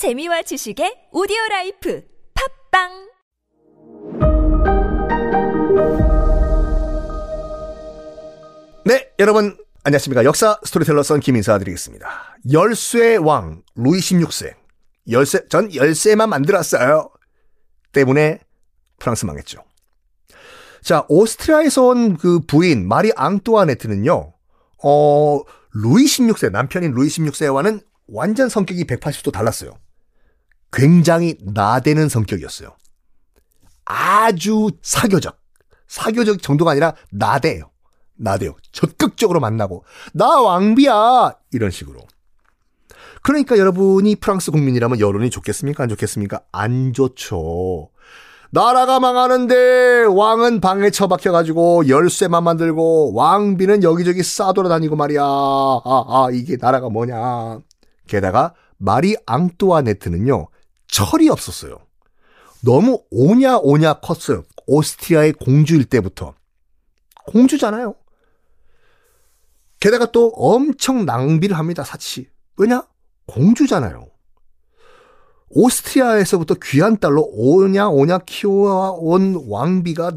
재미와 지식의 오디오 라이프 팟빵 네, 여러분 안녕하십니까. 역사 스토리텔러 썬킴 인사 드리겠습니다. 열쇠 왕 루이 16세. 열쇠 전 열쇠만 만들었어요. 때문에 프랑스 망했죠. 자, 오스트리아에서 온 그 부인 마리 앙뚜아네트는요. 어, 루이 16세 남편인 루이 16세와는 완전 성격이 180도 달랐어요. 굉장히 나대는 성격이었어요. 아주 사교적. 사교적 정도가 아니라 나대요. 나대요. 적극적으로 만나고 나 왕비야 이런 식으로. 그러니까 여러분이 프랑스 국민이라면 여론이 좋겠습니까? 안 좋겠습니까? 안 좋죠. 나라가 망하는데 왕은 방에 처박혀가지고 열쇠만 만들고 왕비는 여기저기 싸돌아다니고 말이야. 아, 아, 이게 나라가 뭐냐. 게다가 마리 앙뚜아네트는요, 철이 없었어요. 너무 오냐 오냐 컸어요. 오스트리아의 공주일 때부터. 공주잖아요. 게다가 또 엄청 낭비를 합니다, 사치. 왜냐? 공주잖아요. 오스트리아에서부터 귀한 딸로 오냐 오냐 키워온 왕비가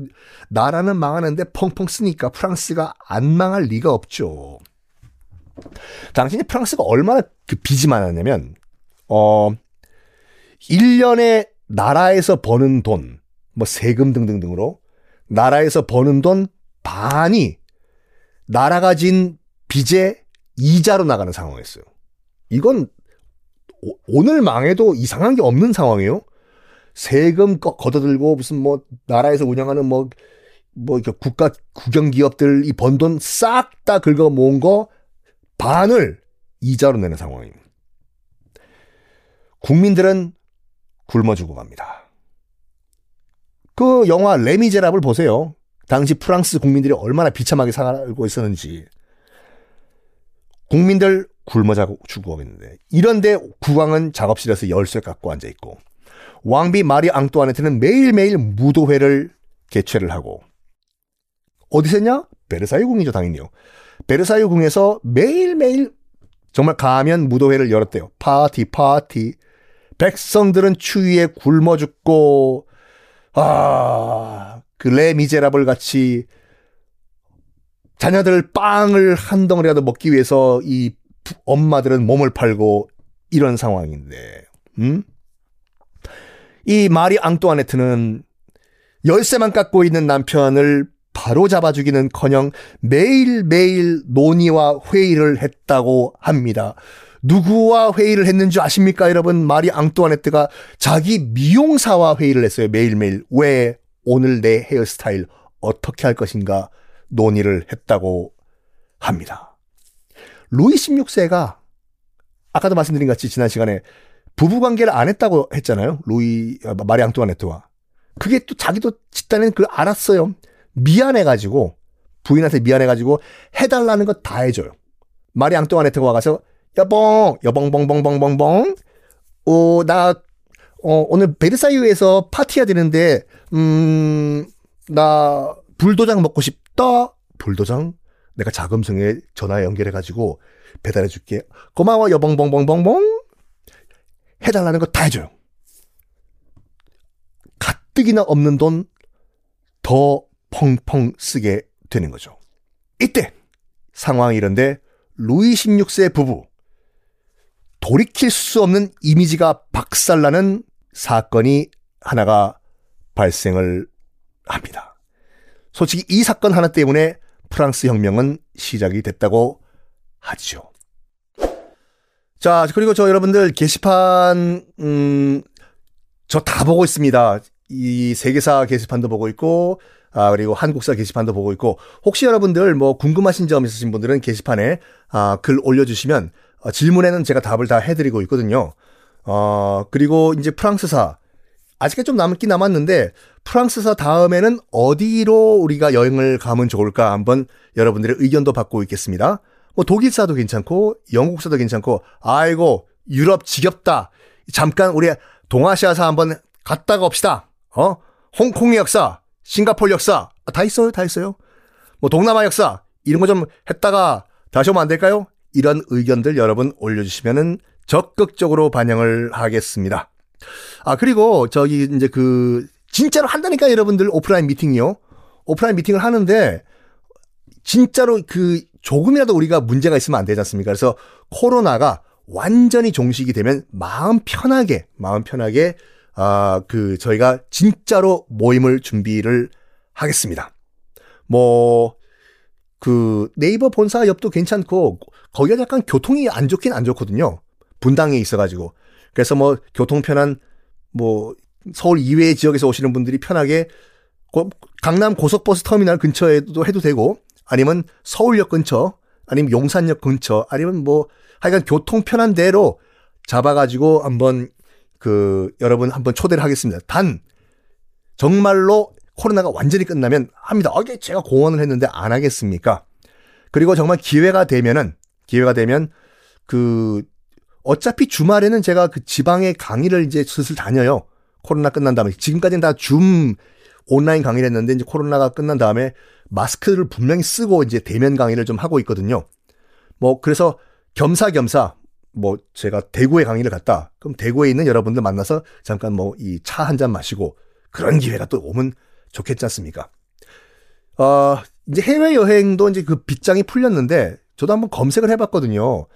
나라는 망하는데 펑펑 쓰니까 프랑스가 안 망할 리가 없죠. 당신이 프랑스가 얼마나 그 빚이 많았냐면, 어, 1년에 나라에서 버는 돈, 뭐 세금 등등등으로 나라에서 버는 돈 반이 나라가 진 빚의 이자로 나가는 상황이었어요. 이건 오, 오늘 망해도 이상한 게 없는 상황이에요. 세금 걷어들고 무슨 뭐 나라에서 운영하는 뭐뭐 뭐 국가 국영 기업들이 번 돈 싹 다 긁어 모은 거 반을 이자로 내는 상황입니다. 국민들은 굶어 죽어갑니다. 그 영화 레미제랍을 보세요. 당시 프랑스 국민들이 얼마나 비참하게 살고 있었는지. 국민들 굶어 죽어가겠는데. 이런데 국왕은 작업실에서 열쇠 갖고 앉아있고, 왕비 마리 앙뚜아네트는 매일매일 무도회를 개최를 하고, 어디서 했냐? 베르사유 궁이죠, 당연히요. 베르사유 궁에서 매일매일 정말 가면 무도회를 열었대요. 파티, 파티. 백성들은 추위에 굶어 죽고, 아, 그 레미제라블 같이 자녀들 빵을 한 덩어리라도 먹기 위해서 이 엄마들은 몸을 팔고 이런 상황인데, 음? 이 마리 앙뚜아네트는 열쇠만 깎고 있는 남편을 바로 잡아 주기는 커녕 매일매일 논의와 회의를 했다고 합니다. 누구와 회의를 했는지 아십니까, 여러분? 마리 앙뚜아네트가 자기 미용사와 회의를 했어요, 매일매일. 왜 오늘 내 헤어스타일 어떻게 할 것인가 논의를 했다고 합니다. 루이 16세가 아까도 말씀드린 같이 지난 시간에 부부 관계를 안 했다고 했잖아요. 루이 아, 마리 앙뚜아네트와. 그게 또 자기도 집단에는 그걸 알았어요. 미안해가지고 부인한테 미안해가지고 해달라는 거 다 해줘요. 마리 앙뚜아네트가 와가서 여봉 여봉봉봉봉봉봉 어나 어, 오늘 베르사유에서 파티해야 되는데 음 나 불도장 먹고 싶다. 불도장 내가 자금성에 전화 연결해가지고 배달해줄게. 고마워 여봉봉봉봉봉 해달라는 거 다 해줘요. 가뜩이나 없는 돈 더 펑펑 쓰게 되는 거죠. 이때 상황이 이런데 루이 16세 부부 돌이킬 수 없는 이미지가 박살나는 사건이 하나가 발생을 합니다. 솔직히 이 사건 하나 때문에 프랑스 혁명은 시작이 됐다고 하죠. 자, 그리고 저 여러분들 게시판, 음, 저 다 보고 있습니다. 이 세계사 게시판도 보고 있고, 아, 그리고 한국사 게시판도 보고 있고, 혹시 여러분들 뭐 궁금하신 점 있으신 분들은 게시판에 아, 글 올려주시면 어, 질문에는 제가 답을 다 해드리고 있거든요. 어, 그리고 이제 프랑스사. 아직까지 좀 남긴 남았는데, 프랑스사 다음에는 어디로 우리가 여행을 가면 좋을까 한번 여러분들의 의견도 받고 있겠습니다. 뭐 독일사도 괜찮고, 영국사도 괜찮고, 아이고, 유럽 지겹다. 잠깐 우리 동아시아사 한번 갔다가 옵시다. 어? 홍콩의 역사, 싱가폴 역사, 아, 다 있어요, 다 있어요. 뭐 동남아 역사, 이런 거 좀 했다가 다시 오면 안 될까요? 이런 의견들 여러분 올려주시면은 적극적으로 반영을 하겠습니다. 아, 그리고 저기 이제 그 진짜로 한다니까 여러분들 오프라인 미팅이요. 오프라인 미팅을 하는데 진짜로 그 조금이라도 우리가 문제가 있으면 안 되지 않습니까? 그래서 코로나가 완전히 종식이 되면 마음 편하게 마음 편하게 아 그 저희가 진짜로 모임을 준비를 하겠습니다. 뭐 그 네이버 본사 옆도 괜찮고 거기가 약간 교통이 안 좋긴 안 좋거든요. 분당에 있어가지고 그래서 뭐 교통 편한 뭐 서울 이외의 지역에서 오시는 분들이 편하게 강남 고속버스 터미널 근처에도 해도 되고 아니면 서울역 근처 아니면 용산역 근처 아니면 뭐 하여간 교통 편한 대로 잡아가지고 한번 그 여러분 한번 초대를 하겠습니다. 단 정말로 코로나가 완전히 끝나면 합니다. 아, 제가 공헌을 했는데 안 하겠습니까? 그리고 정말 기회가 되면은 기회가 되면 그 어차피 주말에는 제가 그 지방의 강의를 이제 슬슬 다녀요. 코로나 끝난 다음에 지금까지는 다 줌 온라인 강의를 했는데 이제 코로나가 끝난 다음에 마스크를 분명히 쓰고 이제 대면 강의를 좀 하고 있거든요. 뭐 그래서 겸사겸사 뭐 제가 대구에 강의를 갔다. 그럼 대구에 있는 여러분들 만나서 잠깐 뭐 이 차 한 잔 마시고 그런 기회가 또 오면 좋겠지 않습니까? 어, 이제 해외 여행도 이제 그 빗장이 풀렸는데 저도 한번 검색을 해봤거든요.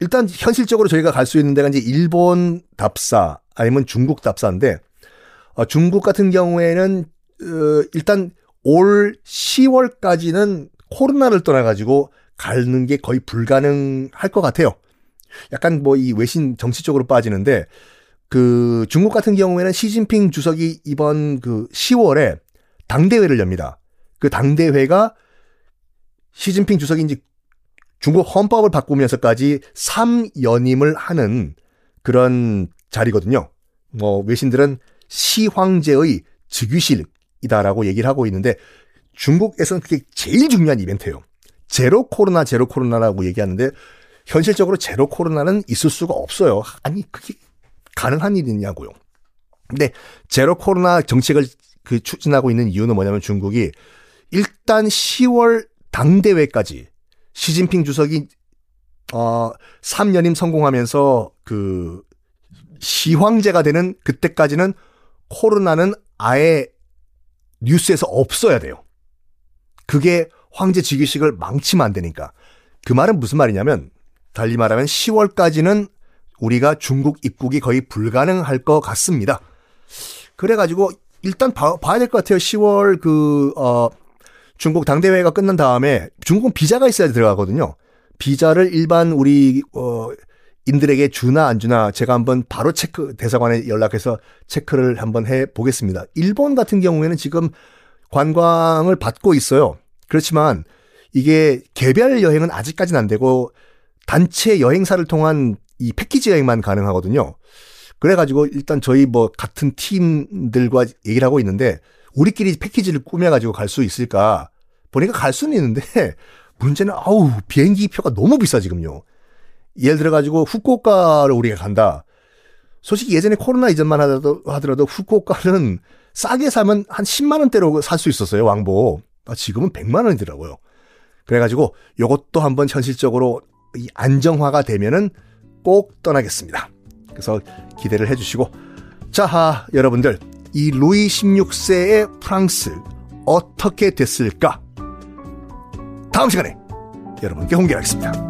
일단 현실적으로 저희가 갈 수 있는 데가 이제 일본 답사 아니면 중국 답사인데 어, 중국 같은 경우에는 어, 일단 올 10월까지는 코로나를 떠나가지고 가는 게 거의 불가능할 것 같아요. 약간 뭐 이 외신 정치 쪽으로 빠지는데 그 중국 같은 경우에는 시진핑 주석이 이번 그 10월에 당대회를 엽니다. 그 당대회가 시진핑 주석이 이제 중국 헌법을 바꾸면서까지 3연임을 하는 그런 자리거든요. 뭐 외신들은 시황제의 즉위실이다라고 얘기를 하고 있는데 중국에서는 그게 제일 중요한 이벤트예요. 제로 코로나 제로 코로나라고 얘기하는데 현실적으로 제로 코로나는 있을 수가 없어요. 아니 그게 가능한 일이냐고요. 근데 제로 코로나 정책을 그 추진하고 있는 이유는 뭐냐면 중국이 일단 10월 당대회까지 시진핑 주석이 어 3년임 성공하면서 그 시황제가 되는 그때까지는 코로나는 아예 뉴스에서 없어야 돼요. 그게 황제 즉위식을 망치면 안 되니까. 그 말은 무슨 말이냐면 달리 말하면 10월까지는 우리가 중국 입국이 거의 불가능할 것 같습니다. 그래가지고 일단 봐, 봐야 될 것 같아요. 10월 그, 어, 중국 당대회가 끝난 다음에 중국은 비자가 있어야 들어가거든요. 비자를 일반 우리, 어, 인들에게 주나 안 주나 제가 한번 바로 체크, 대사관에 연락해서 체크를 한번 해 보겠습니다. 일본 같은 경우에는 지금 관광을 받고 있어요. 그렇지만 이게 개별 여행은 아직까지는 안 되고 단체 여행사를 통한 이 패키지 여행만 가능하거든요. 그래가지고 일단 저희 뭐 같은 팀들과 얘기를 하고 있는데 우리끼리 패키지를 꾸며가지고 갈 수 있을까 보니까 갈 수는 있는데 문제는 아우 비행기 표가 너무 비싸 지금요. 예를 들어가지고 후쿠오카를 우리가 간다. 솔직히 예전에 코로나 이전만 하더라도, 하더라도 후쿠오카는 싸게 사면 한 10만 원대로 살 수 있었어요 왕복. 아, 지금은 100만 원이더라고요. 그래가지고 요것도 한번 현실적으로 이 안정화가 되면은 꼭 떠나겠습니다. 그래서 기대를 해주시고 자 하, 여러분들 이 루이 16세의 프랑스 어떻게 됐을까? 다음 시간에 여러분께 공개하겠습니다.